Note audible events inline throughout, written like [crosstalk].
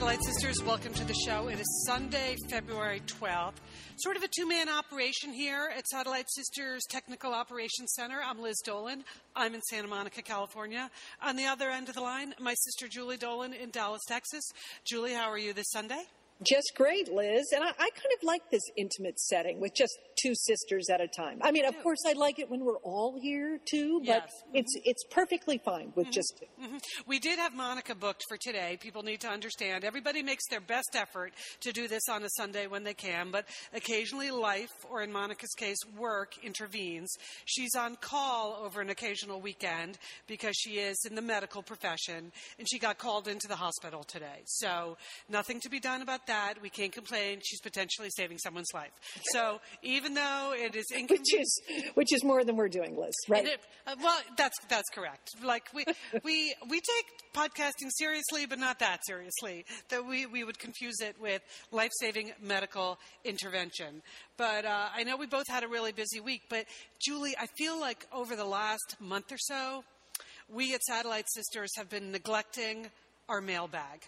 Satellite Sisters. Welcome to the show. It is Sunday, February 12th. Sort of a two man operation here at Satellite Sisters Technical Operations Center. I'm Liz Dolan. I'm in Santa Monica, California. On the other end of the line, my sister Julie Dolan in Dallas, Texas. Julie, how are you this Sunday? Just great, Liz. And I, I kind of like this intimate setting with just two sisters at a time. I mean, of course, I like it when we're all here too, but Yes. Mm-hmm. it's it's perfectly fine with mm-hmm. just two. Mm-hmm. We did have Monica booked for today. People need to understand everybody makes their best effort to do this on a Sunday when they can, but occasionally life, or in Monica's case, work, intervenes. She's on call over an occasional weekend because she is in the medical profession and she got called into the hospital today. So, nothing to be done about that. We can't complain. She's potentially saving someone's life. So, even though it is inconvenient. Which is which is more than we're doing, Liz, right? It- uh, well, that's that's correct. Like we [laughs] we we take podcasting seriously, but not that seriously. That we we would confuse it with life saving medical intervention. But uh, I know we both had a really busy week. But Julie, I feel like over the last month or so, we at Satellite Sisters have been neglecting our mailbag.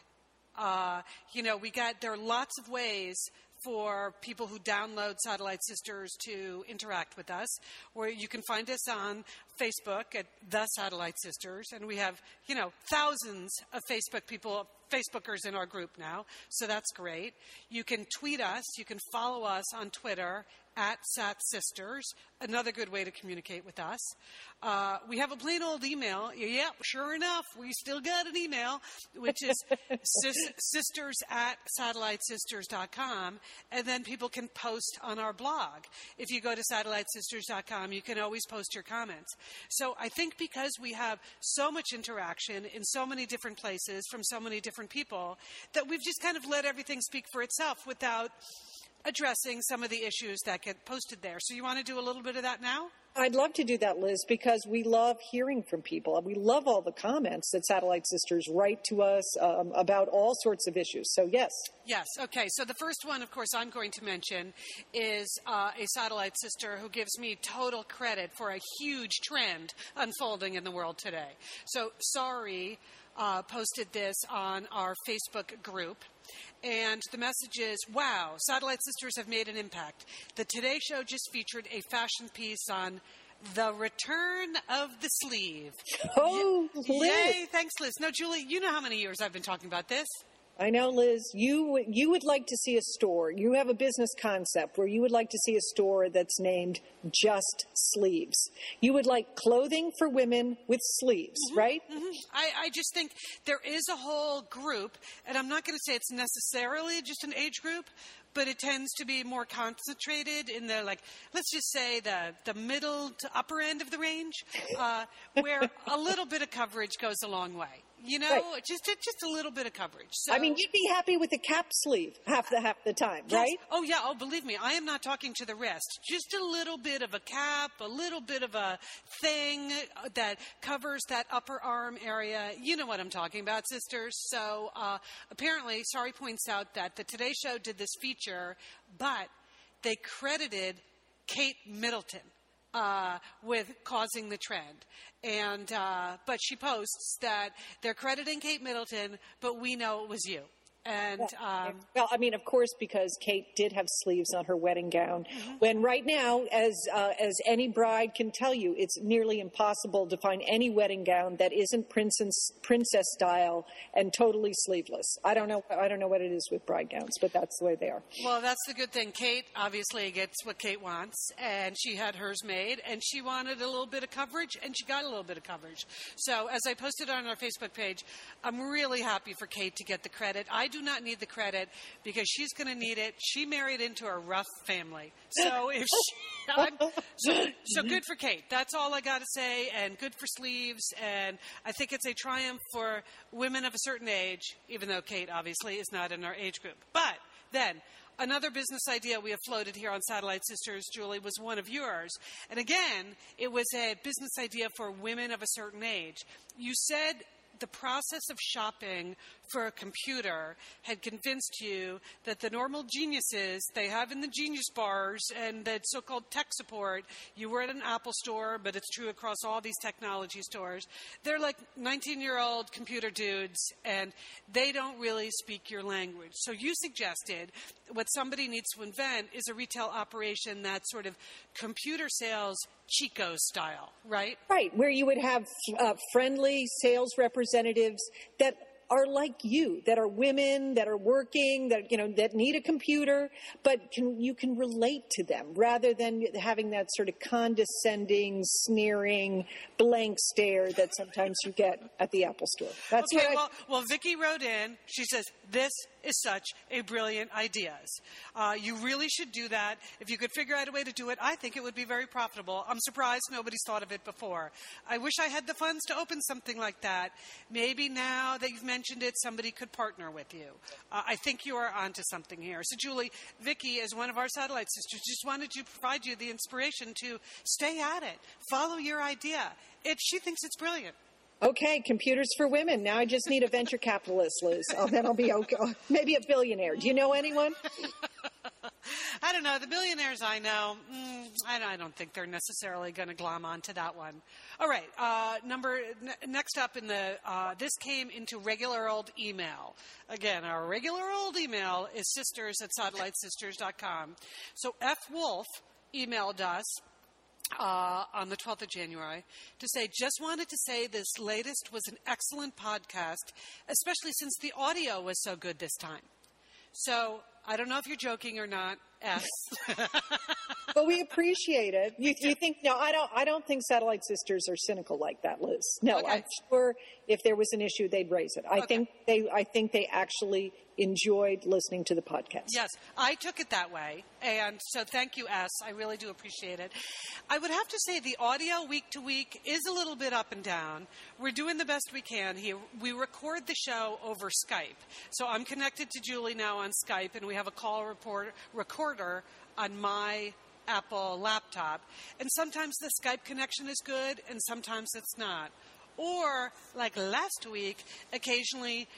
Uh, you know, we got there are lots of ways for people who download Satellite Sisters to interact with us. Where you can find us on Facebook at the Satellite Sisters, and we have you know thousands of Facebook people. Facebookers in our group now, so that's great. You can tweet us. You can follow us on Twitter at Sat Sisters. Another good way to communicate with us. Uh, we have a plain old email. Yep, sure enough, we still got an email, which is [laughs] sis- sisters at satellitesisters.com, and then people can post on our blog. If you go to satellitesisters.com, you can always post your comments. So I think because we have so much interaction in so many different places from so many different people, that we've just kind of let everything speak for itself without addressing some of the issues that get posted there. So you want to do a little bit of that now? I'd love to do that, Liz, because we love hearing from people. And we love all the comments that Satellite Sisters write to us um, about all sorts of issues. So yes, Yes. Okay. So the first one, of course, I'm going to mention is uh, a satellite sister who gives me total credit for a huge trend unfolding in the world today. So sorry. Uh, posted this on our Facebook group. And the message is Wow, Satellite Sisters have made an impact. The Today Show just featured a fashion piece on the return of the sleeve. Oh, Liz. Yay, thanks, Liz. No, Julie, you know how many years I've been talking about this. I know, Liz. You would- you would like to see a store. You have a business concept where you would like to see a store that's named just sleeves. You would like clothing for women with sleeves, right? I, I just think there is a whole group, and I'm not going to say it's necessarily just an age group, but it tends to be more concentrated in the like, let's just say the the middle to upper end of the range, uh, where a little bit of coverage goes a long way. You know, Right. just just a little bit of coverage. So, I mean, you'd be happy with a cap sleeve half the half the time, Yes. right? Oh yeah. Oh, believe me, I am not talking to the rest. Just a little bit of a cap, a little bit of a thing uh, that covers that upper arm area. You know what I'm talking about, sisters. So uh, apparently, Sorry points out that the Today Show did this feature, but they credited Kate Middleton. Uh, with causing the trend, and uh, but she posts that they're crediting Kate Middleton, but we know it was you. And um, Well, I mean, of course, because Kate did have sleeves on her wedding gown. Mm-hmm. When right now, as uh, as any bride can tell you, it's nearly impossible to find any wedding gown that isn't princess princess style and totally sleeveless. I don't know. I don't know what it is with bride gowns, but that's the way they are. Well, that's the good thing. Kate obviously gets what Kate wants, and she had hers made, and she wanted a little bit of coverage, and she got a little bit of coverage. So, as I posted on our Facebook page, I'm really happy for Kate to get the credit. I do not need the credit because she's going to need it. She married into a rough family, so [laughs] if she, so, so good for Kate. That's all I got to say, and good for sleeves, and I think it's a triumph for women of a certain age, even though Kate obviously is not in our age group, but. Then, Another business idea we have floated here on Satellite Sisters, Julie, was one of yours. And again, it was a business idea for women of a certain age. You said the process of shopping for a computer had convinced you that the normal geniuses they have in the genius bars and that so called tech support, you were at an Apple store, but it's true across all these technology stores. They're like 19 year old computer dudes and they don't really speak your language. So you suggested what somebody needs to invent is a retail operation that's sort of computer sales Chico style, right? Right, where you would have uh, friendly sales representatives that are like you, that are women, that are working, that you know, that need a computer, but can you can relate to them rather than having that sort of condescending, sneering, blank stare that sometimes you get at the Apple store. That's okay. what I- Well, well, Vicky wrote in. She says this is such a brilliant idea. Uh, you really should do that. If you could figure out a way to do it, I think it would be very profitable. I'm surprised nobody's thought of it before. I wish I had the funds to open something like that. Maybe now that you've mentioned it, somebody could partner with you. Uh, I think you are onto something here. So, Julie, Vicky, as one of our satellite sisters, just wanted to provide you the inspiration to stay at it, follow your idea. It, she thinks it's brilliant. Okay, computers for women. Now I just need a venture capitalist, Liz. Oh, then I'll be okay. Maybe a billionaire. Do you know anyone? [laughs] I don't know. The billionaires I know, mm, I, I don't think they're necessarily going to glom onto that one. All right. Uh, number n- next up in the uh, this came into regular old email. Again, our regular old email is sisters at satellitesisters.com. So F Wolf emailed us uh, on the 12th of January to say, just wanted to say this latest was an excellent podcast, especially since the audio was so good this time. So I don't know if you're joking or not, S. [laughs] But we appreciate it. You, you think no? I don't. I don't think satellite sisters are cynical like that, Liz. No, Okay. I'm sure if there was an issue, they'd raise it. I Okay. think they. I think they actually enjoyed listening to the podcast. yes, I took it that way. And so thank you, S. I really do appreciate it. I would have to say the audio week to week is a little bit up and down. We're doing the best we can here. We record the show over Skype. So I'm connected to Julie now on Skype, and we have a call report, recorder on my Apple laptop. And sometimes the Skype connection is good, and sometimes it's not. Or, like last week, occasionally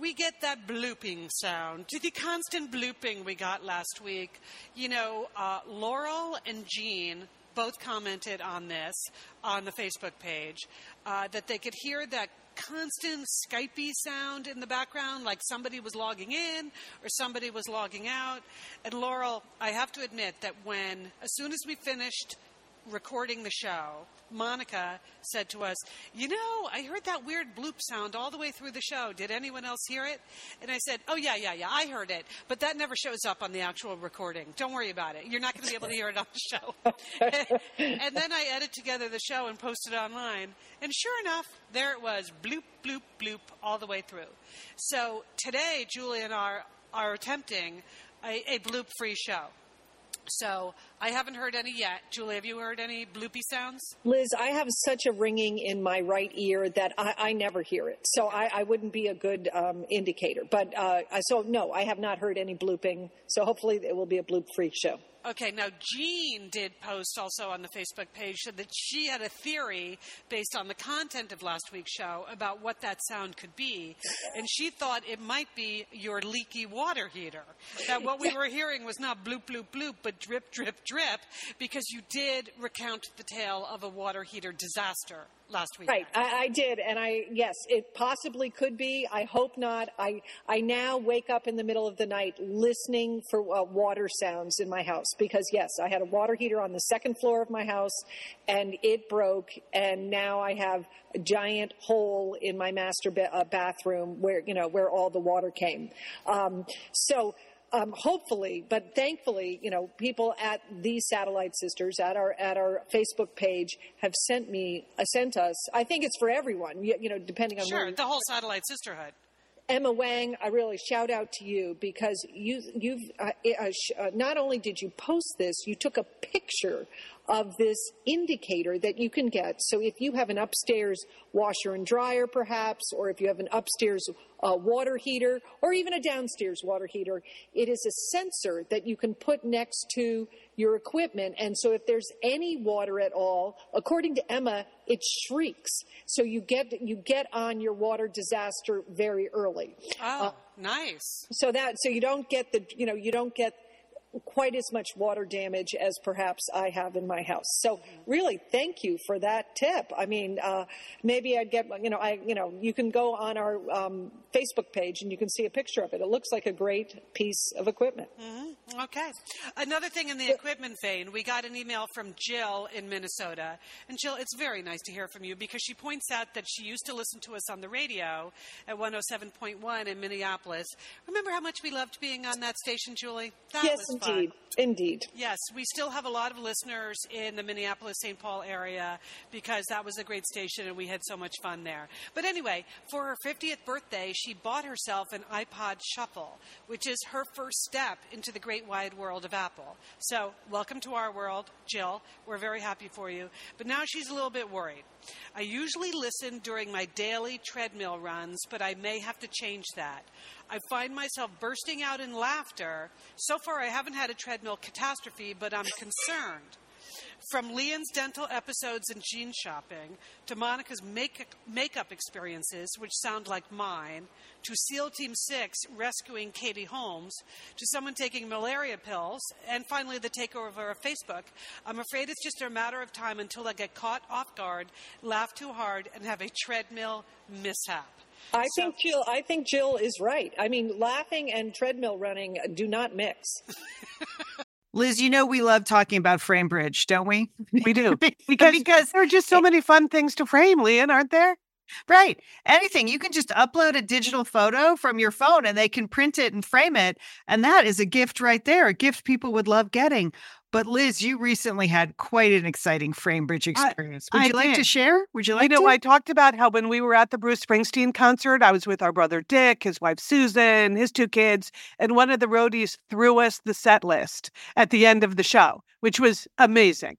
we get that blooping sound. The constant blooping we got last week. You know, uh, Laurel and Jean both commented on this on the Facebook page uh, that they could hear that constant Skypey sound in the background, like somebody was logging in or somebody was logging out. And Laurel, I have to admit that when, as soon as we finished recording the show, Monica said to us, You know, I heard that weird bloop sound all the way through the show. Did anyone else hear it? And I said, Oh, yeah, yeah, yeah, I heard it. But that never shows up on the actual recording. Don't worry about it. You're not going to be able to hear it on the show. [laughs] and then I edited together the show and posted online. And sure enough, there it was bloop, bloop, bloop all the way through. So today, Julie and I are attempting a, a bloop free show. So I haven't heard any yet. Julie, have you heard any bloopy sounds? Liz, I have such a ringing in my right ear that I, I never hear it, so I, I wouldn't be a good um, indicator. But uh, so no, I have not heard any blooping. So hopefully it will be a bloop-free show. Okay, now Jean did post also on the Facebook page that she had a theory based on the content of last week's show about what that sound could be, and she thought it might be your leaky water heater. That what we were hearing was not bloop bloop bloop, but drip drip drip, because you did recount the tale of a water heater disaster last week. Right, I, I did, and I yes, it possibly could be. I hope not. I I now wake up in the middle of the night listening for uh, water sounds in my house because yes, I had a water heater on the second floor of my house, and it broke, and now I have a giant hole in my master ba- uh, bathroom where you know where all the water came. Um, so um, hopefully, but thankfully, you know, people at these satellite sisters at our at our Facebook page have sent me uh, sent us. I think it's for everyone. You, you know, depending on where Sure, the whole satellite sisterhood. Emma Wang, I really shout out to you because you you've uh, uh, sh- uh, not only did you post this, you took a picture of this indicator that you can get. So if you have an upstairs washer and dryer, perhaps, or if you have an upstairs uh, water heater, or even a downstairs water heater, it is a sensor that you can put next to your equipment. And so if there's any water at all, according to Emma, it shrieks. So you get you get on your water disaster very early. Oh, uh, nice. So that so you don't get the you know you don't get quite as much water damage as perhaps I have in my house. So really, thank you for that tip. I mean, uh, maybe I'd get, you know, I, you know, you can go on our um, Facebook page and you can see a picture of it. It looks like a great piece of equipment. Mm-hmm. Okay. Another thing in the equipment vein, we got an email from Jill in Minnesota. And Jill, it's very nice to hear from you because she points out that she used to listen to us on the radio at 107.1 in Minneapolis. Remember how much we loved being on that station, Julie? That yes, Indeed. Fun. Indeed. Yes, we still have a lot of listeners in the Minneapolis St. Paul area because that was a great station and we had so much fun there. But anyway, for her 50th birthday, she bought herself an iPod Shuffle, which is her first step into the great wide world of Apple. So, welcome to our world, Jill. We're very happy for you. But now she's a little bit worried. I usually listen during my daily treadmill runs, but I may have to change that. I find myself bursting out in laughter. So far, I haven't had a treadmill catastrophe, but I'm concerned. From Lian's dental episodes and jean shopping, to Monica's make- makeup experiences, which sound like mine, to SEAL Team 6 rescuing Katie Holmes, to someone taking malaria pills, and finally the takeover of Facebook, I'm afraid it's just a matter of time until I get caught off guard, laugh too hard, and have a treadmill mishap. I so, think Jill. I think Jill is right. I mean, laughing and treadmill running do not mix. [laughs] Liz, you know we love talking about FrameBridge, don't we? We do [laughs] because, because there are just so many fun things to frame, Lian, aren't there? Right. Anything. You can just upload a digital photo from your phone and they can print it and frame it. And that is a gift right there, a gift people would love getting. But Liz, you recently had quite an exciting FrameBridge experience. Would I you did. like to share? Would you like to? you know, to? I talked about how when we were at the Bruce Springsteen concert, I was with our brother Dick, his wife Susan, his two kids, and one of the roadies threw us the set list at the end of the show, which was amazing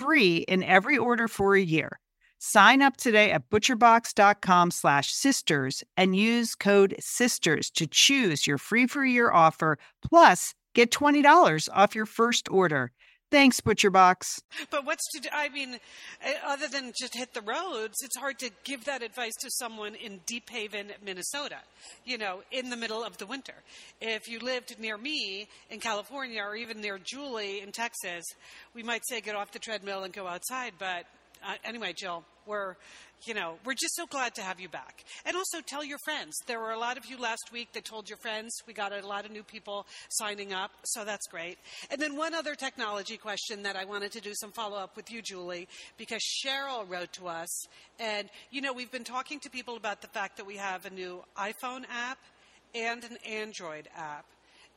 free in every order for a year. Sign up today at butcherbox.com slash sisters and use code SISTERS to choose your free for year offer, plus get $20 off your first order. Thanks, Butcher Box. But what's to do? I mean, eh, other than just hit the roads, it's hard to give that advice to someone in Deephaven, Minnesota, you know, in the middle of the winter. If you lived near me in California or even near Julie in Texas, we might say get off the treadmill and go outside, but uh, anyway, Jill, we're, you know, we're just so glad to have you back. And also tell your friends. There were a lot of you last week that told your friends. We got a lot of new people signing up, so that's great. And then one other technology question that I wanted to do some follow up with you, Julie, because Cheryl wrote to us. And, you know, we've been talking to people about the fact that we have a new iPhone app and an Android app.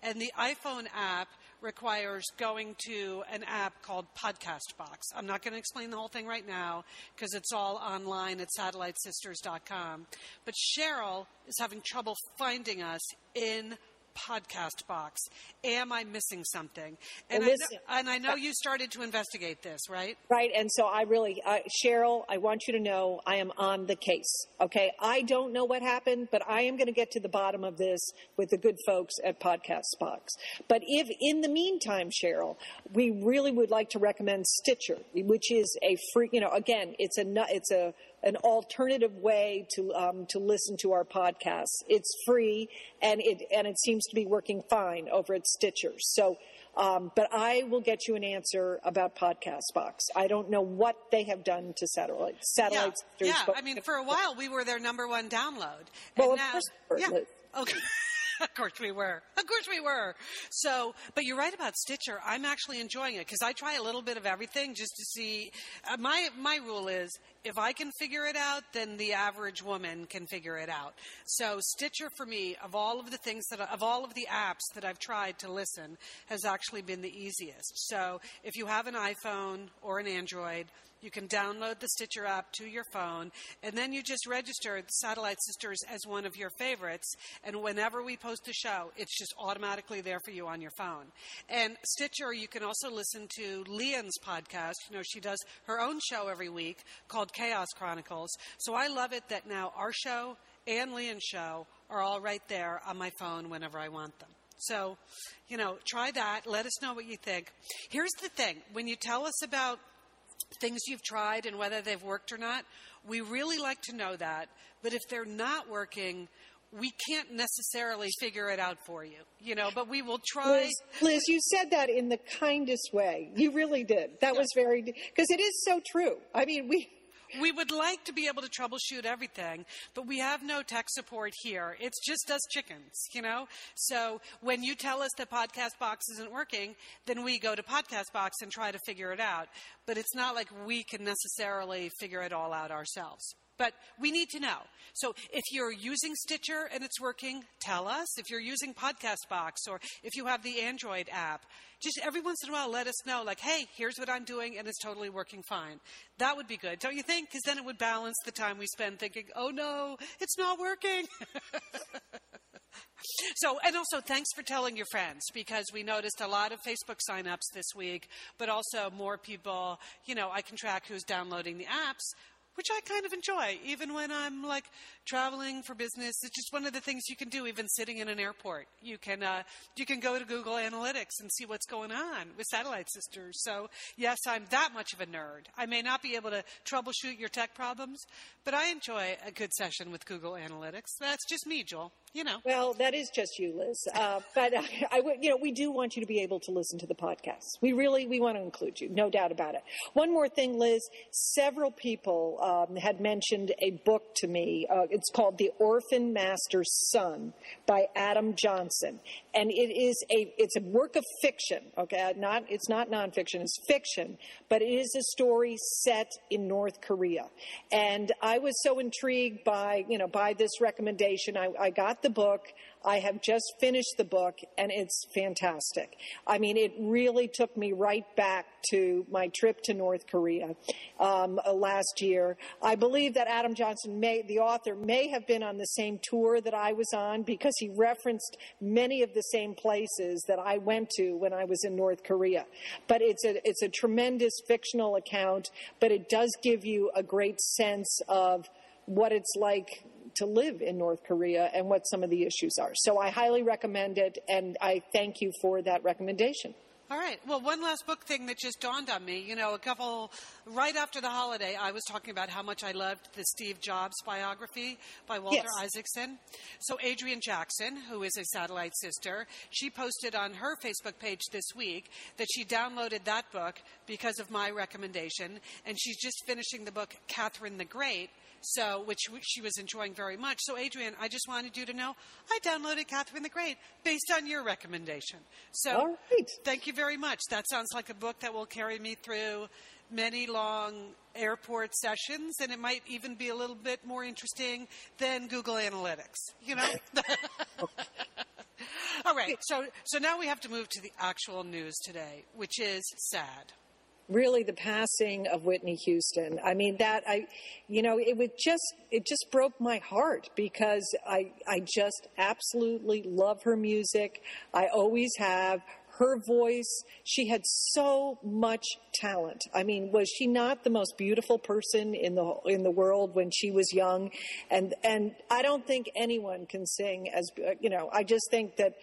And the iPhone app requires going to an app called Podcast Box. I'm not going to explain the whole thing right now because it's all online at satellitesisters.com. But Cheryl is having trouble finding us in podcast box. Am I missing something? And, Well, I, know, and I know you started to investigate this, right? Right. And so I really, uh, Cheryl, I want you to know I am on the case. Okay. I don't know what happened, but I am going to get to the bottom of this with the good folks at Podcast Box. But if in the meantime, Cheryl, we really would like to recommend Stitcher, which is a free, you know, again, it's a, it's a, an alternative way to um, to listen to our podcasts. It's free and it and it seems to be working fine over at Stitcher. So, um, but I will get you an answer about Podcast Box. I don't know what they have done to satellite satellite yeah, yeah. I mean, for a while we were their number one download. Well, now, yeah. Okay. [laughs] of course we were. Of course we were. So, but you're right about Stitcher. I'm actually enjoying it because I try a little bit of everything just to see. Uh, my my rule is if I can figure it out, then the average woman can figure it out. So Stitcher for me, of all of the things that of all of the apps that I've tried to listen, has actually been the easiest. So if you have an iPhone or an Android. You can download the Stitcher app to your phone, and then you just register Satellite Sisters as one of your favorites. And whenever we post a show, it's just automatically there for you on your phone. And Stitcher, you can also listen to Lian's podcast. You know, she does her own show every week called Chaos Chronicles. So I love it that now our show and Lian's show are all right there on my phone whenever I want them. So, you know, try that. Let us know what you think. Here's the thing when you tell us about things you've tried and whether they've worked or not. We really like to know that. But if they're not working, we can't necessarily figure it out for you, you know, but we will try. Liz, Liz, you said that in the kindest way. You really did. That was very because it is so true. I mean, we We would like to be able to troubleshoot everything, but we have no tech support here. It's just us chickens, you know? So when you tell us that Podcast Box isn't working, then we go to Podcast Box and try to figure it out. But it's not like we can necessarily figure it all out ourselves. But we need to know. So if you're using Stitcher and it's working, tell us. If you're using Podcast Box or if you have the Android app, just every once in a while let us know, like, hey, here's what I'm doing and it's totally working fine. That would be good, don't you think? Because then it would balance the time we spend thinking, oh no, it's not working. [laughs] So, and also thanks for telling your friends because we noticed a lot of Facebook signups this week, but also more people, you know, I can track who's downloading the apps. Which I kind of enjoy, even when I'm like traveling for business. It's just one of the things you can do, even sitting in an airport. You can uh, you can go to Google Analytics and see what's going on with Satellite Sisters. So yes, I'm that much of a nerd. I may not be able to troubleshoot your tech problems, but I enjoy a good session with Google Analytics. That's just me, Joel you know. Well, that is just you, Liz. Uh, but [laughs] you know, we do want you to be able to listen to the podcast. We really, we want to include you, no doubt about it. One more thing, Liz. Several people um, had mentioned a book to me. Uh, it's called The Orphan Master's Son by Adam Johnson, and it is a, it's a work of fiction. Okay, not it's not nonfiction, it's fiction, but it is a story set in North Korea. And I was so intrigued by, you know, by this recommendation. I, I got the book. I have just finished the book and it's fantastic. I mean, it really took me right back to my trip to North Korea um, uh, last year. I believe that Adam Johnson, may, the author, may have been on the same tour that I was on because he referenced many of the same places that I went to when I was in North Korea. But it's a, it's a tremendous fictional account, but it does give you a great sense of what it's like to live in North Korea and what some of the issues are. So I highly recommend it, and I thank you for that recommendation. All right. Well, one last book thing that just dawned on me. You know, a couple, right after the holiday, I was talking about how much I loved the Steve Jobs biography by Walter yes. Isaacson. So, Adrienne Jackson, who is a satellite sister, she posted on her Facebook page this week that she downloaded that book because of my recommendation. And she's just finishing the book, Catherine the Great, so which she was enjoying very much. So, Adrian, I just wanted you to know I downloaded Catherine the Great based on your recommendation. So, thank you very much. That sounds like a book that will carry me through many long airport sessions, and it might even be a little bit more interesting than Google Analytics. You know. [laughs] [laughs] All right. So, so now we have to move to the actual news today, which is sad really the passing of Whitney Houston. I mean that I you know it would just it just broke my heart because I I just absolutely love her music. I always have her voice she had so much talent i mean was she not the most beautiful person in the in the world when she was young and and i don't think anyone can sing as you know i just think that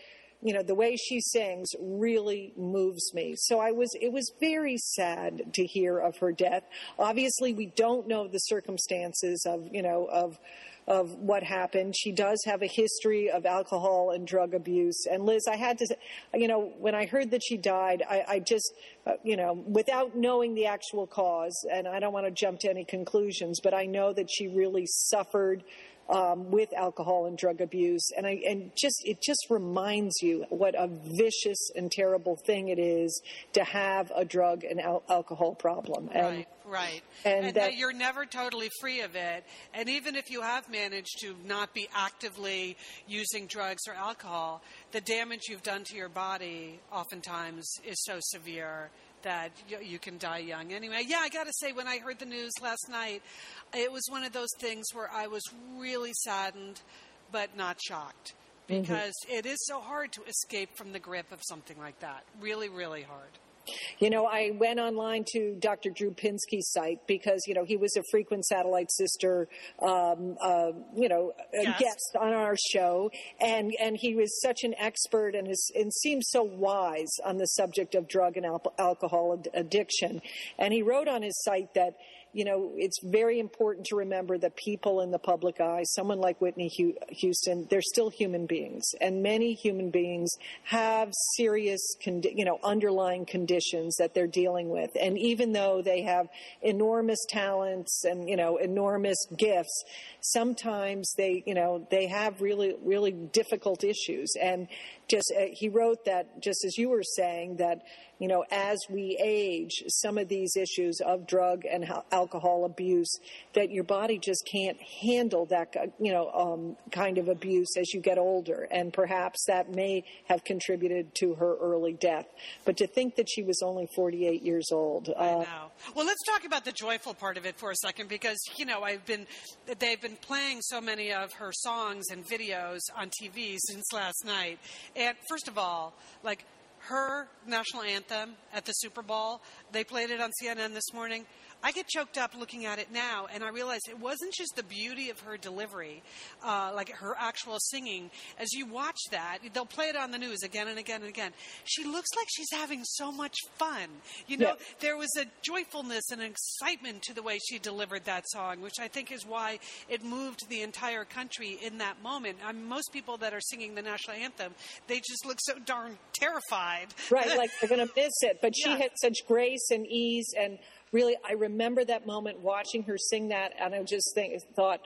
you know, the way she sings really moves me. So I was, it was very sad to hear of her death. Obviously, we don't know the circumstances of, you know, of, of what happened. She does have a history of alcohol and drug abuse. And Liz, I had to, you know, when I heard that she died, I, I just, uh, you know, without knowing the actual cause, and I don't want to jump to any conclusions, but I know that she really suffered um, with alcohol and drug abuse, and I and just it just reminds you what a vicious and terrible thing it is to have a drug and al- alcohol problem. And, right, right, and, and that, that you're never totally free of it. And even if you have managed to not be actively using drugs or alcohol, the damage you've done to your body oftentimes is so severe that you, you can die young. Anyway, yeah, I got to say, when I heard the news last night, it was one of those things where I was really saddened, but not shocked. Mm-hmm. Because mm-hmm. it is so hard to escape from the grip of something like that. Really, really hard. You know, I went online to Dr. Drew Pinsky's site because, you know, he was a frequent satellite sister, um, uh, you know, yes. guest on our show. And, and he was such an expert and, is, and seems so wise on the subject of drug and al- alcohol ad- addiction. And he wrote on his site that, you know, it's very important to remember that people in the public eye, someone like Whitney Houston, they're still human beings, and many human beings have serious, you know, underlying conditions that they're dealing with. And even though they have enormous talents and you know enormous gifts, sometimes they, you know, they have really, really difficult issues. And just uh, he wrote that, just as you were saying, that you know, as we age, some of these issues of drug and alcohol abuse, that your body just can't handle that, you know, um, kind of abuse as you get older. And perhaps that may have contributed to her early death. But to think that she was only 48 years old. Uh, I know. Well, let's talk about the joyful part of it for a second because, you know, I've been, they've been playing so many of her songs and videos on TV since last night. And first of all, like, her national anthem at the Super Bowl, They played it on CNN this morning. I get choked up looking at it now, and I realize it wasn't just the beauty of her delivery, uh, like her actual singing. As you watch that, they'll play it on the news again and again and again. She looks like she's having so much fun. You know, there was a joyfulness and excitement to the way she delivered that song, which I think is why it moved the entire country in that moment. I mean, most people that are singing the national anthem, they just look so darn terrified. right like [laughs] they're going to miss it but she Yeah. had such grace and ease and really i remember that moment watching her sing that and i just think thought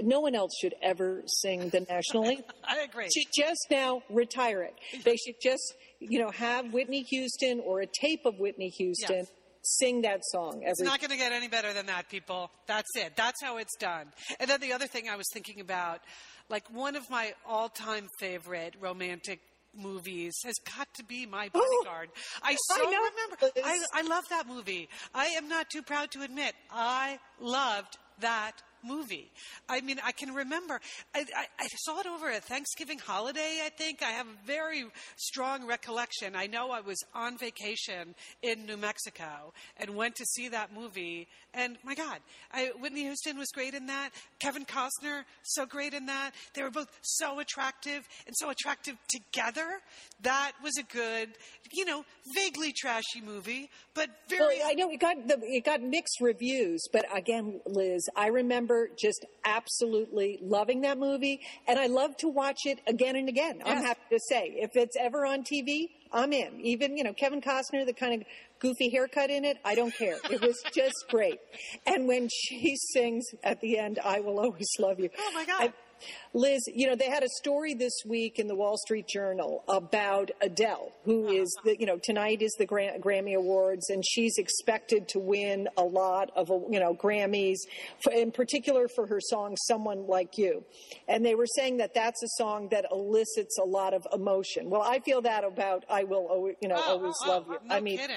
no one else should ever sing the national anthem [laughs] I agree. should just now retire it they should just you know have whitney houston or a tape of whitney houston Yes. sing that song every It's not going to get any better than that, people. That's it. That's how it's done. And then the other thing I was thinking about, like one of my all-time favorite romantic movies has got to be My [gasps] oh, Bodyguard. I so know, remember. I, I love that movie. I am not too proud to admit I loved that movie. I mean, I can remember. I, I, I saw it over a Thanksgiving holiday. I think I have a very strong recollection. I know I was on vacation in New Mexico and went to see that movie. And my God, I, Whitney Houston was great in that. Kevin Costner, so great in that. They were both so attractive and so attractive together. That was a good, you know, vaguely trashy movie, but Well, very. I know it got the, it got mixed reviews, but again, Liz, I remember just absolutely loving that movie, and I love to watch it again and again. I'm happy to say, if it's ever on TV, I'm in. Even you know Kevin Costner, the kind of goofy haircut in it, I don't care. It was just great. And when she sings at the end, "I will always love you," Oh, my God. I- Liz, you know, they had a story this week in the Wall Street Journal about Adele, who uh-huh. is the, you know, tonight is the Gra- Grammy Awards, and she's expected to win a lot of, you know, Grammys, for, in particular for her song "Someone Like You." And they were saying that that's a song that elicits a lot of emotion. Well, I feel that about "I Will," Always, you know, oh, oh, always oh, love oh, you. no I mean, kidding.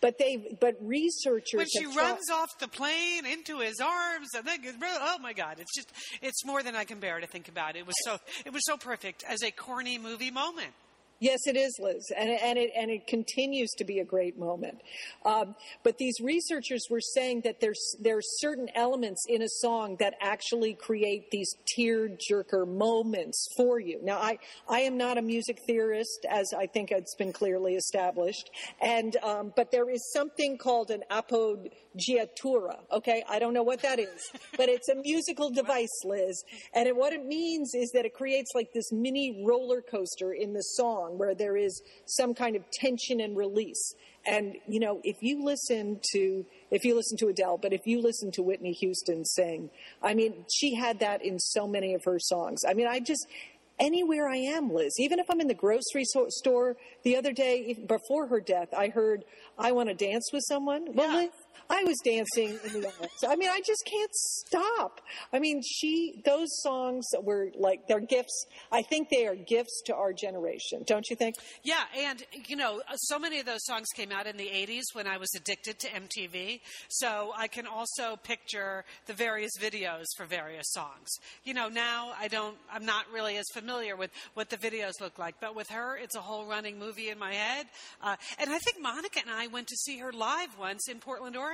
But they, but researchers when she runs off the plane into his arms and then oh my god it's just it's more than i can bear to think about. It was so it was so perfect as a corny movie moment Yes, it is, Liz, and and it and it continues to be a great moment. Um, but these researchers were saying that there's are certain elements in a song that actually create these tear jerker moments for you. Now, I I am not a music theorist, as I think it's been clearly established, and um, but there is something called an appoggiatura. Okay, I don't know what that is, but it's a musical device, Liz, and it, what it means is that it creates like this mini roller coaster in the song where there is some kind of tension and release. And you know, if you listen to if you listen to Adele, but if you listen to Whitney Houston sing, I mean, she had that in so many of her songs. I mean, I just anywhere I am, Liz, even if I'm in the grocery store. The other day, before her death, I heard "I Want to Dance with Someone." Well, Yeah. Liz, I was dancing in the aisles. I mean, I just can't stop. I mean, she those songs were like they're gifts. I think they are gifts to our generation, don't you think? yeah and you know uh, so many of those songs came out in the 80s when i was addicted to mtv so i can also picture the various videos for various songs you know now i don't i'm not really as familiar with what the videos look like but with her it's a whole running movie in my head uh, and i think monica and i went to see her live once in portland oregon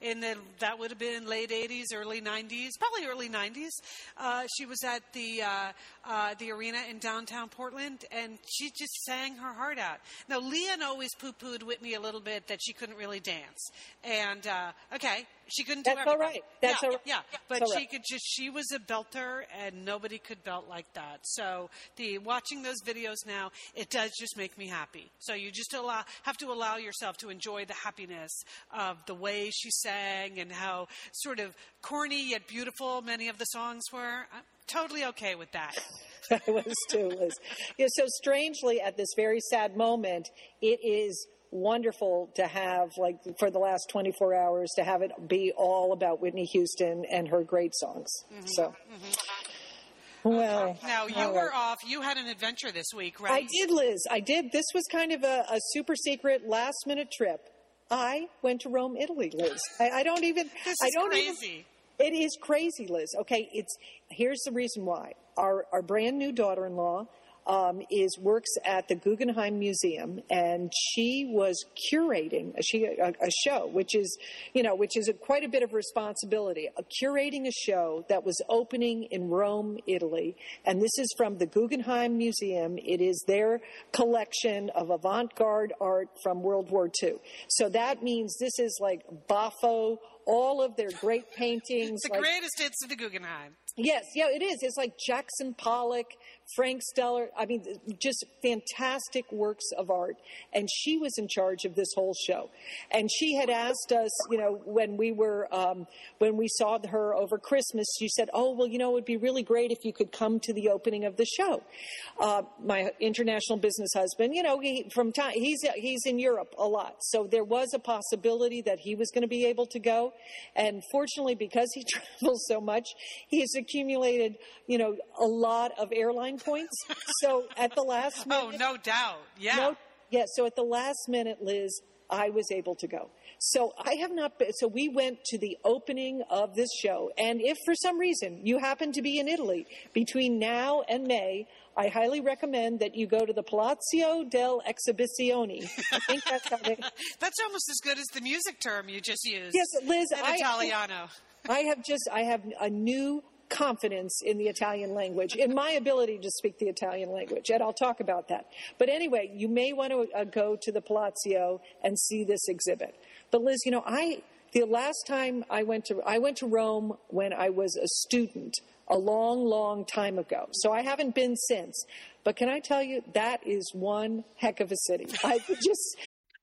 in the that would have been late 80s early 90s probably early 90s uh, she was at the uh, uh, the arena in downtown portland and she just sang her heart out. Now lian always poo-pooed whitney a little bit that she couldn't really dance. And uh, okay she couldn't do That's all everything. right. That's yeah, all right. yeah but all she right. could just she was a belter and nobody could belt like that so the watching those videos now it does just make me happy so you just allow have to allow yourself to enjoy the happiness of the way she sang and how sort of corny yet beautiful many of the songs were i'm totally okay with that [laughs] I was too, Liz. Yeah, so strangely, at this very sad moment, it is wonderful to have, like, for the last 24 hours, to have it be all about Whitney Houston and her great songs. Mm-hmm. So, mm-hmm. well. now you were right. off you had an adventure this week right I did, Liz. I did. This was kind of a, a super secret last minute trip. I went to Rome, Italy, Liz. [laughs] I, I don't even. this I is don't even- crazy It is crazy, Liz. Okay, it's here's the reason why. Our our brand new daughter-in-law um, is works at the Guggenheim Museum, and she was curating a, she, a, a show, which is, you know, which is a, quite a bit of responsibility. Uh, curating a show that was opening in Rome, Italy, and this is from the Guggenheim Museum. It is their collection of avant-garde art from World War II. So that means this is like Baffo all of their great [laughs] paintings. the like, greatest hits of the Guggenheim. Yes, yeah, it is. It's like Jackson Pollock, Frank Stella. I mean, just fantastic works of art. And she was in charge of this whole show. And she had asked us, you know, when we were, um, when we saw her over Christmas, she said, Oh, well, you know, it would be really great if you could come to the opening of the show. Uh, my international business husband, you know, he, from time, he's, he's in Europe a lot. So there was a possibility that he was going to be able to go. And fortunately, because he [laughs] travels so much, he has accumulated, you know, a lot of airline points. So at the last [laughs] oh, minute, Oh, no doubt. Yeah. no, yeah. So at the last minute, Liz, I was able to go. So I have not been. So we went to the opening of this show, and if for some reason you happen to be in Italy between now and May, I highly recommend that you go to the Palazzo del Exhibizioni. I think that's how they. [laughs] That's almost as good as the music term you just used. Yes, Liz. I, Italiano. I have just I have a new confidence in the Italian language, in my ability to speak the Italian language, and I'll talk about that. But anyway, you may want to uh, go to the Palazzo and see this exhibit. But Liz, you know, I the last time I went to I went to Rome when I was a student a long, long time ago. So I haven't been since. But can I tell you that is one heck of a city. [laughs] I just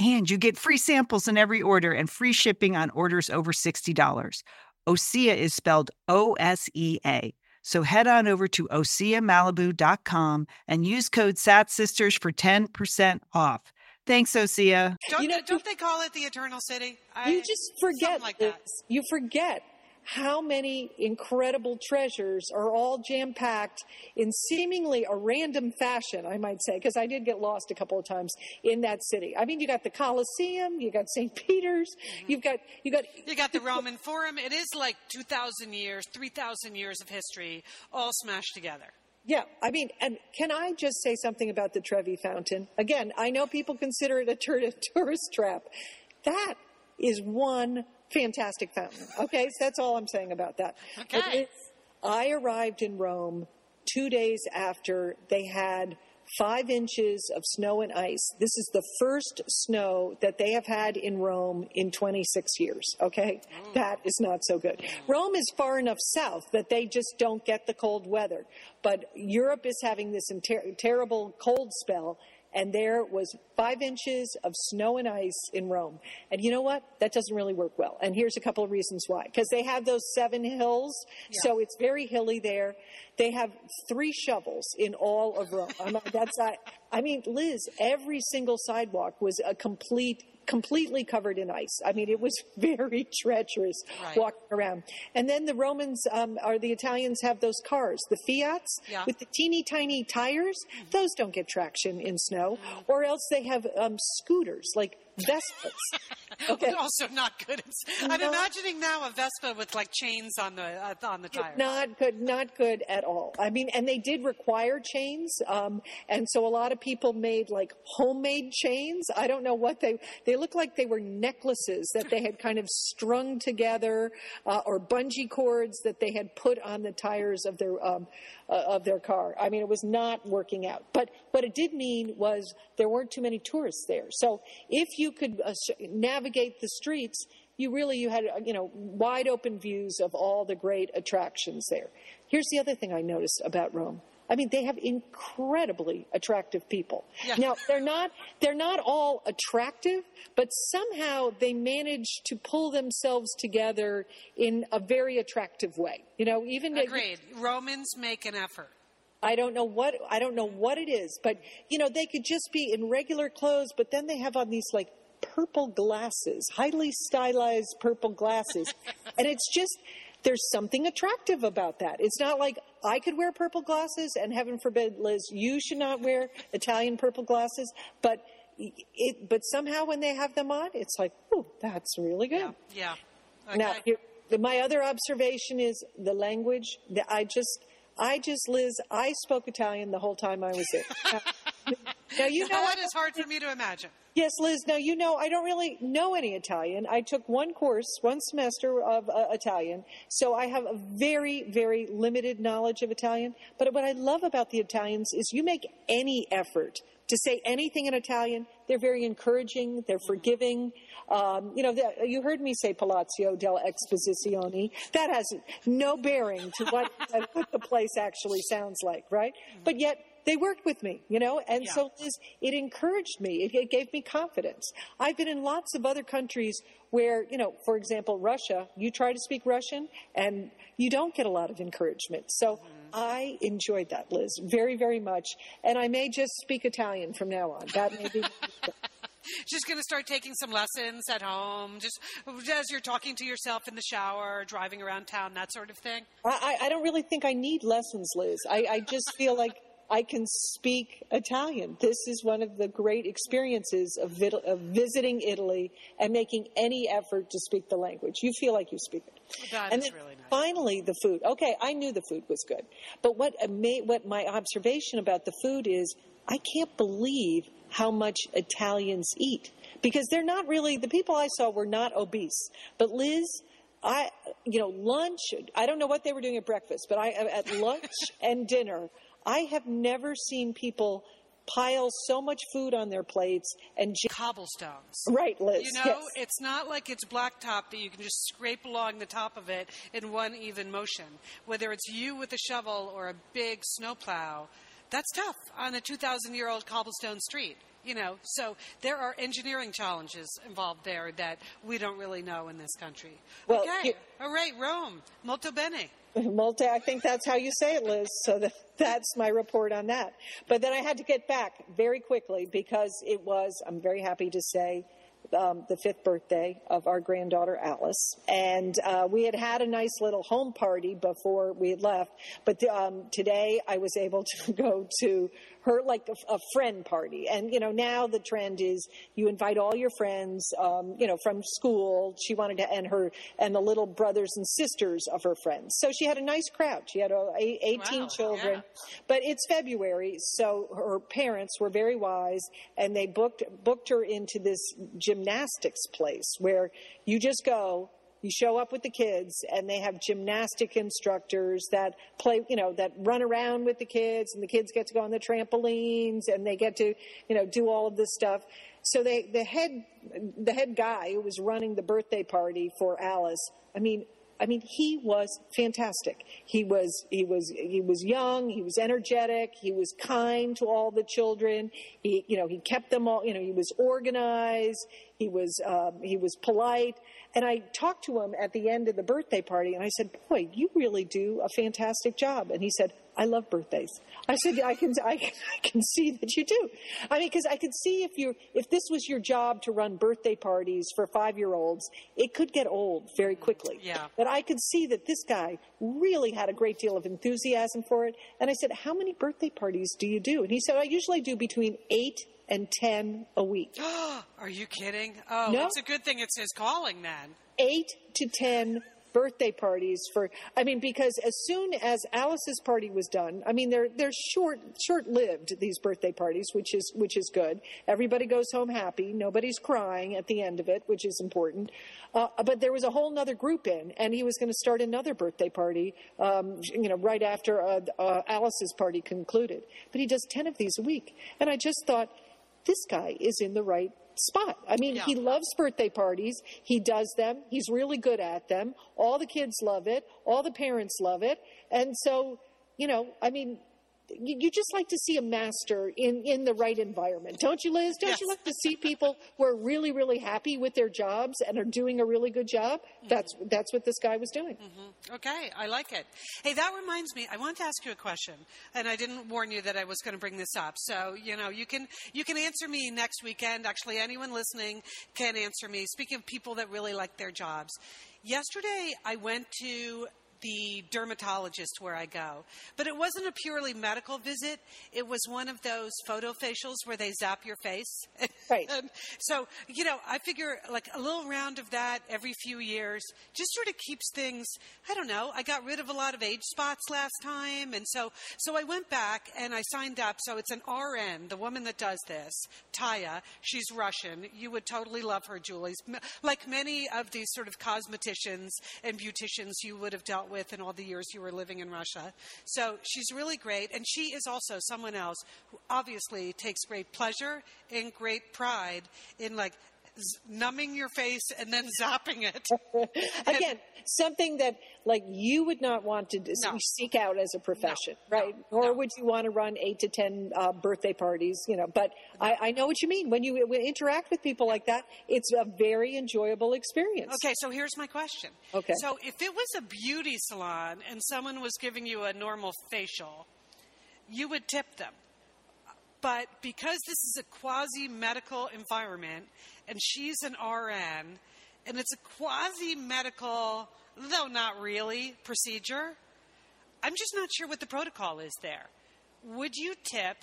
And you get free samples in every order and free shipping on orders over $60. Osea is spelled O S E A. So head on over to OseaMalibu.com and use code SATSisters for 10% off. Thanks, Osea. Don't, You know, don't they call it the Eternal City? I- You just forget something like that. You forget how many incredible treasures are all jam packed in seemingly a random fashion, I might say, because I did get lost a couple of times in that city. I mean, you got the Colosseum, you got St. Peter's, Mm-hmm. you've got you got You got the Roman Forum. It is like 2,000 years, 3,000 years of history all smashed together. Yeah, I mean, and can I just say something about the Trevi Fountain? Again, I know people consider it a [laughs] tourist trap. That is one fantastic fountain. Okay, so that's all I'm saying about that. Okay. I arrived in Rome two days after they had five inches of snow and ice. This is the first snow that they have had in Rome in 26 years. Okay, mm. that is not so good. Rome is far enough south that they just don't get the cold weather, but Europe is having this ter- terrible cold spell. And there was five inches of snow and ice in Rome. And you know what? That doesn't really work well. And here's a couple of reasons why. Because they have those seven hills, so it's very hilly there. They have three shovels in all of Rome. That's not, I mean, Liz, every single sidewalk was a complete, completely covered in ice. I mean, it was [laughs] very treacherous Right. walking around. And then the Romans um, or the Italians have those cars, the Fiats, Yeah. with the teeny tiny tires. Those don't get traction in snow. Or else they have um, scooters like Vespas. [laughs] Okay. Also not good. I'm imagining now a Vespa with like chains on the uh, on the tire. Not good, not good at all. I mean, and they did require chains, um, and so a lot of people made like homemade chains. I don't know what they they look like. They were necklaces that they had kind of strung together, uh, or bungee cords that they had put on the tires of their um, uh, of their car. I mean, it was not working out. But what it did mean was there weren't too many tourists there. So if you could uh, navigate the streets you really you had uh, you know wide open views of all the great attractions there here's the other thing i noticed about rome i mean they have incredibly attractive people Yeah. now they're not they're not all attractive but somehow they manage to pull themselves together in a very attractive way you know even Agreed. Romans make an effort. I don't know what I don't know what it is, but you know they could just be in regular clothes, but then they have on these like purple glasses, highly stylized purple glasses, [laughs] and it's just there's something attractive about that. It's not like I could wear purple glasses, and heaven forbid, Liz, you should not wear Italian purple glasses, but. It, but somehow when they have them on, it's like, oh, that's really good. Yeah. Okay. Now, here, my other observation is the language. That I just, I just, Liz, I spoke Italian the whole time I was there. [laughs] Now, [laughs] you know, that is hard for me to imagine. yes, Liz. Now you know, I don't really know any Italian. I took one course, one semester of uh, Italian, so I have a very, very limited knowledge of Italian. But what I love about the Italians is you make any effort to say anything in Italian. They're very encouraging. They're forgiving. Um, you know, the, you heard me say Palazzo della Exposizione. That has no bearing to what, [laughs] what the place actually sounds like, right? But yet they worked with me, you know, and Yeah. so Liz, it encouraged me. It, it gave me confidence. I've been in lots of other countries where, you know, for example, Russia, you try to speak Russian and you don't get a lot of encouragement. So mm-hmm. I enjoyed that, Liz, very, very much. And I may just speak Italian from now on. That may be. [laughs] [laughs] Just going to start taking some lessons at home, just as you're talking to yourself in the shower, driving around town, that sort of thing. I, I don't really think I need lessons, Liz. I, I just feel like I can speak Italian. This is one of the great experiences of, vid- of visiting Italy and making any effort to speak the language. You feel like you speak it. Oh, that and is then really nice. finally, the food. Okay, I knew the food was good, but what ama- what my observation about the food is, I can't believe how much Italians eat because they're not really the people I saw were not obese. But Liz, I you know lunch. I don't know what they were doing at breakfast, but I at lunch [laughs] and dinner, I have never seen people pile so much food on their plates and j- Cobblestones. right, Liz. You know, yes. it's not like it's blacktop that you can just scrape along the top of it in one even motion. Whether it's you with a shovel or a big snowplow, that's tough on a 2,000 year old cobblestone street. You know, so there are engineering challenges involved there that we don't really know in this country. Well, okay, you- all right, Rome, molto bene. [laughs] Multi, I think that's how you say it, Liz. So that, that's my report on that. But then I had to get back very quickly because it was, I'm very happy to say, um, the fifth birthday of our granddaughter Alice. And uh, we had had a nice little home party before we had left. But um, today I was able to [laughs] go to her, like a, a friend party. And, you know, now the trend is you invite all your friends, um, you know, from school. She wanted to, and her, and the little brothers and sisters of her friends. So she had a nice crowd. She had uh, eight- 18 Wow, children. yeah. But it's February, so her parents were very wise, and they booked booked her into this gymnastics place where you just go. You show up with the kids, and they have gymnastic instructors that play, you know, that run around with the kids, and the kids get to go on the trampolines, and they get to, you know, do all of this stuff. So they, the head, the head guy who was running the birthday party for Alice, I mean, I mean, he was fantastic. He was he was he was young. He was energetic. He was kind to all the children. He you know he kept them all. You know he was organized. He was um, he was polite. And I talked to him at the end of the birthday party, and I said, "Boy, you really do a fantastic job." And he said, "I love birthdays." I said, "I can I, can- I can see that you do." I mean, because I could see if you if this was your job to run birthday parties for five year olds, it could get old very quickly. Yeah. But I could see that this guy really had a great deal of enthusiasm for it. And I said, How many birthday parties do you do? And he said, I usually do between eight and 10 a week. [gasps] Are you kidding? Oh, No. it's a good thing it's his calling then. Eight to 10 birthday parties for, I mean, because as soon as Alice's party was done, I mean, they're, they're short, short lived, these birthday parties, which is, which is good. Everybody goes home happy. Nobody's crying at the end of it, which is important. Uh, but there was a whole nother group in, and he was going to start another birthday party, um, you know, right after uh, uh, Alice's party concluded. But he does 10 of these a week. And I just thought, this guy is in the right spot. I mean, Yeah. he loves birthday parties. He does them. He's really good at them. All the kids love it. All the parents love it. And so, you know, I mean, you, just like to see a master in, in the right environment, don't you, Liz? Don't you like to see people who are really, really happy with their jobs and are doing a really good job? Mm-hmm. That's that's what this guy was doing. Mm-hmm. Okay, I like it. Hey, that reminds me. I want to ask you a question, and I didn't warn you that I was going to bring this up. So you know, you can you can answer me next weekend. Actually, anyone listening can answer me. Speaking of people that really like their jobs, yesterday I went to the dermatologist where I go. But it wasn't a purely medical visit. It was one of those photo facials where they zap your face. [laughs] Right. and so, you know, I figure like a little round of that every few years just sort of keeps things, I don't know. I got rid of a lot of age spots last time. And so, so I went back and I signed up. So it's an RN, the woman that does this, Taya. She's Russian. You would totally love her, Julie. Like many of these sort of cosmeticians and beauticians you would have dealt with in all the years you were living in Russia. So she's really great. And she is also someone else who obviously takes great pleasure and great pride in like numbing your face and then [laughs] zapping it. [laughs] Again, something that like you would not want to No. seek out as a profession, No, right? no, Or would you want to run eight to ten uh, birthday parties? You know, but I, I know what you mean. When you w- interact with people like that, it's a very enjoyable experience. Okay, so here's my question. Okay. So if it was a beauty salon and someone was giving you a normal facial, you would tip them. But because this is a quasi medical environment and she's an RN and it's a quasi medical, though not really, procedure, I'm just not sure what the protocol is there. Would you tip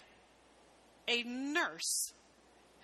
a nurse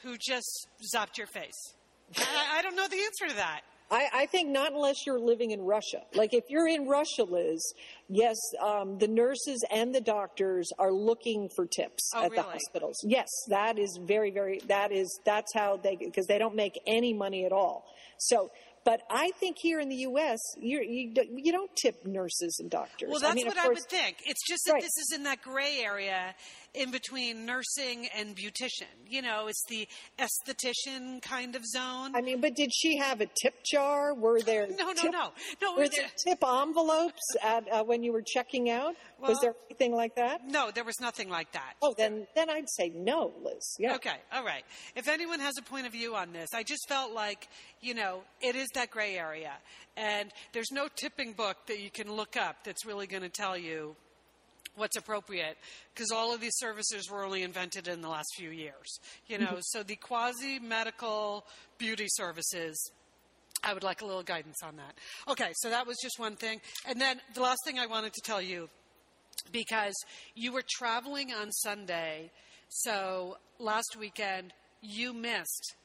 who just zapped your face? I, I don't know the answer to that. I, I think not unless you're living in Russia. Like if you're in Russia, Liz, yes, um, the nurses and the doctors are looking for tips Oh, at the hospitals. Yes, that is very, very. That is that's how they because they don't make any money at all. So. But I think here in the U.S., you you don't tip nurses and doctors. Well, that's I mean, what of I would think. It's just that Right. this is in that gray area in between nursing and beautician. You know, it's the esthetician kind of zone. I mean, but did she have a tip jar? Were [laughs] there No, no, tip, no. No, Were there tip envelopes at uh, when you were checking out? Was there anything like that? no, there was nothing like that. Oh, then then I'd say no, Liz. Yeah. Okay, all right. If anyone has a point of view on this, I just felt like, you know, it is that gray area. And there's no tipping book that you can look up that's really going to tell you what's appropriate because all of these services were only invented in the last few years. You know, mm-hmm. so the quasi medical beauty services. I would like a little guidance on that. Okay, so that was just one thing. And then the last thing I wanted to tell you because you were traveling on Sunday. So last weekend, you missed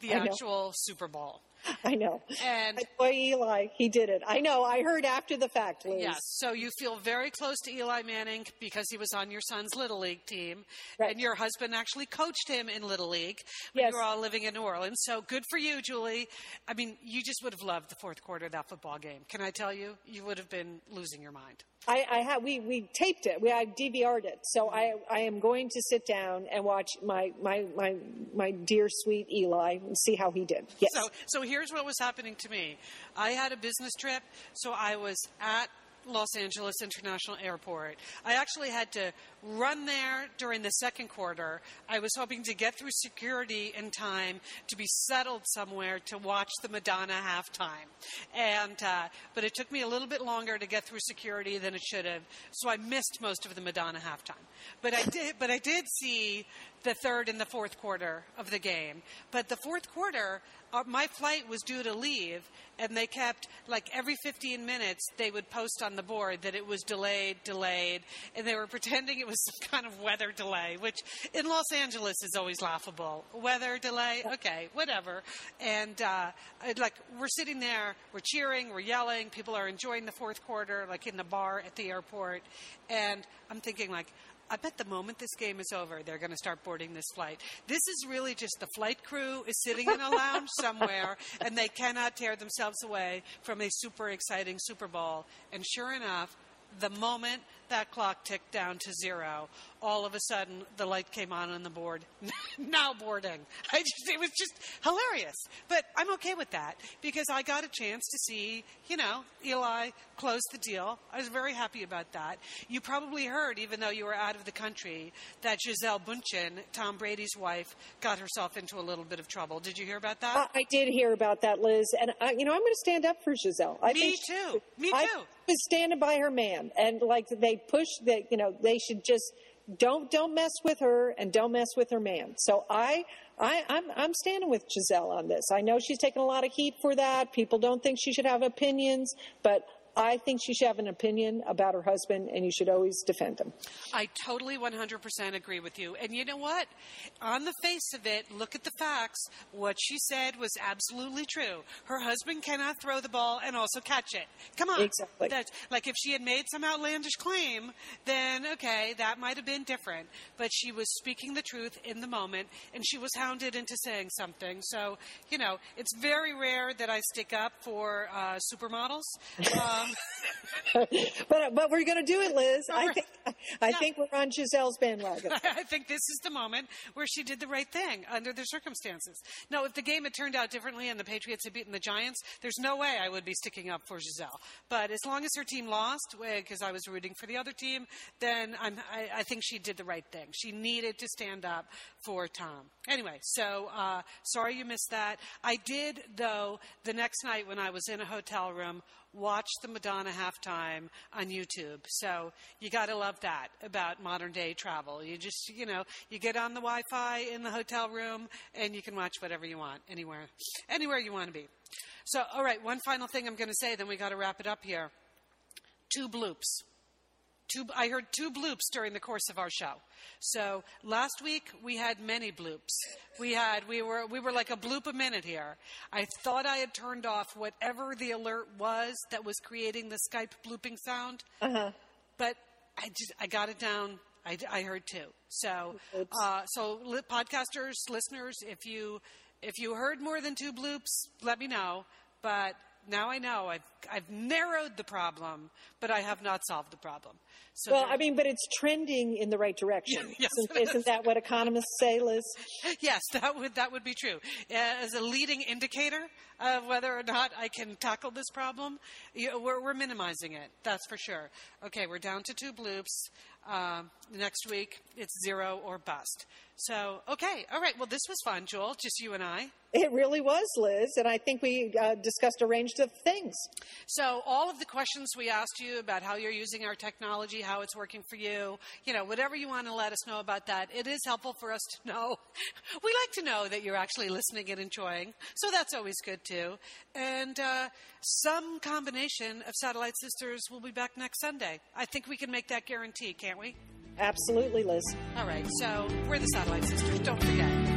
the I know. actual Super Bowl. [laughs] I know. And Boy, Eli, he did it. I know. I heard after the fact, Liz. yes, so you feel very close to Eli Manning because he was on your son's Little League team. Right. And your husband actually coached him in Little League when Yes. you were all living in New Orleans. So good for you, Julie. I mean, you just would have loved the fourth quarter of that football game. Can I tell you? You would have been losing your mind. I, I we we taped it. We I DVR'd it. So I I am going to sit down and watch my my my my dear sweet Eli and see how he did. Yes. So, so here's what was happening to me. I had a business trip, so I was at Los Angeles International Airport. I actually had to run there during the second quarter. I was hoping to get through security in time to be settled somewhere to watch the Madonna halftime. And uh, but it took me a little bit longer to get through security than it should have, so I missed most of the Madonna halftime. But I did. But I did see the third and the fourth quarter of the game. But the fourth quarter, my flight was due to leave, and they kept like every 15 minutes they would post on the board that it was delayed, delayed, and they were [laughs] pretending it was some kind of weather delay, which in Los Angeles is always laughable. Weather delay, okay, whatever. And uh, like we're sitting there, we're cheering, we're yelling, people are enjoying the fourth quarter, like in the bar at the airport, and I'm thinking like. I bet the moment this game is over, they're going to start boarding this flight. This is really just the flight crew is sitting in a lounge [laughs] somewhere, and they cannot tear themselves away from a super exciting Super Bowl. And sure enough, the moment that clock ticked down to zero, all of a sudden the light came on on the board. [laughs] now boarding. [laughs] I just, it was just hilarious. But I'm okay with that because I got a chance to see, you know, Eli close the deal. I was very happy about that. You probably heard, even though you were out of the country, that Giselle Bundchen, Tom Brady's wife, got herself into a little bit of trouble. Did you hear about that? I, I did hear about that, Liz, and I, you know I'm going to stand up for Giselle. I Me think too. Me too. I too. was standing by her man, and like they push that, you know, they should just don't don't mess with her and don't mess with her man. So I. I, I'm, I'm standing with Giselle on this. I know she's taken a lot of heat for that. People don't think she should have opinions, but I think she should have an opinion about her husband, and you should always defend him. I totally 100% agree with you. And you know what? On the face of it, look at the facts. What she said was absolutely true. Her husband cannot throw the ball and also catch it. Come on. Exactly. That's, like if she had made some outlandish claim, then okay, that might have been different. But she was speaking the truth in the moment and she was hounded into saying something. So, you know, it's very rare that I stick up for uh, supermodels. [laughs] Um, [laughs] but but we're going to do it, Liz. I think I think we're on Gisele's bandwagon. [laughs] I think this is the moment where she did the right thing under the circumstances. No, if the game had turned out differently and the Patriots had beaten the Giants, there's no way I would be sticking up for Gisele. But as long as her team lost, because I was rooting for the other team, then I'm, I, I think she did the right thing. She needed to stand up for Tom. Anyway, so uh, sorry you missed that. I did, though, the next night when I was in a hotel room, watch the Madonna halftime on YouTube. So you got to love that about modern day travel. You just, you know, you get on the Wi Fi in the hotel room and you can watch whatever you want anywhere, anywhere you want to be. So, all right, one final thing I'm going to say, then we got to wrap it up here. Two bloops. Two, I heard two bloops during the course of our show. So last week we had many bloops. We had we were we were like a bloop a minute here. I thought I had turned off whatever the alert was that was creating the Skype blooping sound, Uh-huh. but I just I got it down. I, I heard two. So uh, so li- podcasters, listeners, if you if you heard more than two bloops, let me know. But now I know I've I've narrowed the problem, but I have not solved the problem. So Well, I mean, but it's trending in the right direction. [laughs] Yes, isn't, isn't that what economists say, Liz? yes, that would that would be true. As a leading indicator of whether or not I can tackle this problem, we're, we're minimizing it. That's for sure. Okay, we're down to two bloops. Um, next week, it's zero or bust. So, okay, all right. Well, this was fun, Julie. Just you and I. It really was, Liz, and I think we uh, discussed a range of things. So, all of the questions we asked you about how you're using our technology, how it's working for you, you know, whatever you want to let us know about that, it is helpful for us to know. [laughs] We like to know that you're actually listening and enjoying, so that's always good too. And uh, some combination of Satellite Sisters will be back next Sunday. I think we can make that guarantee, can't we? Absolutely, Liz. All right, so we're the Satellite Sisters. Don't forget.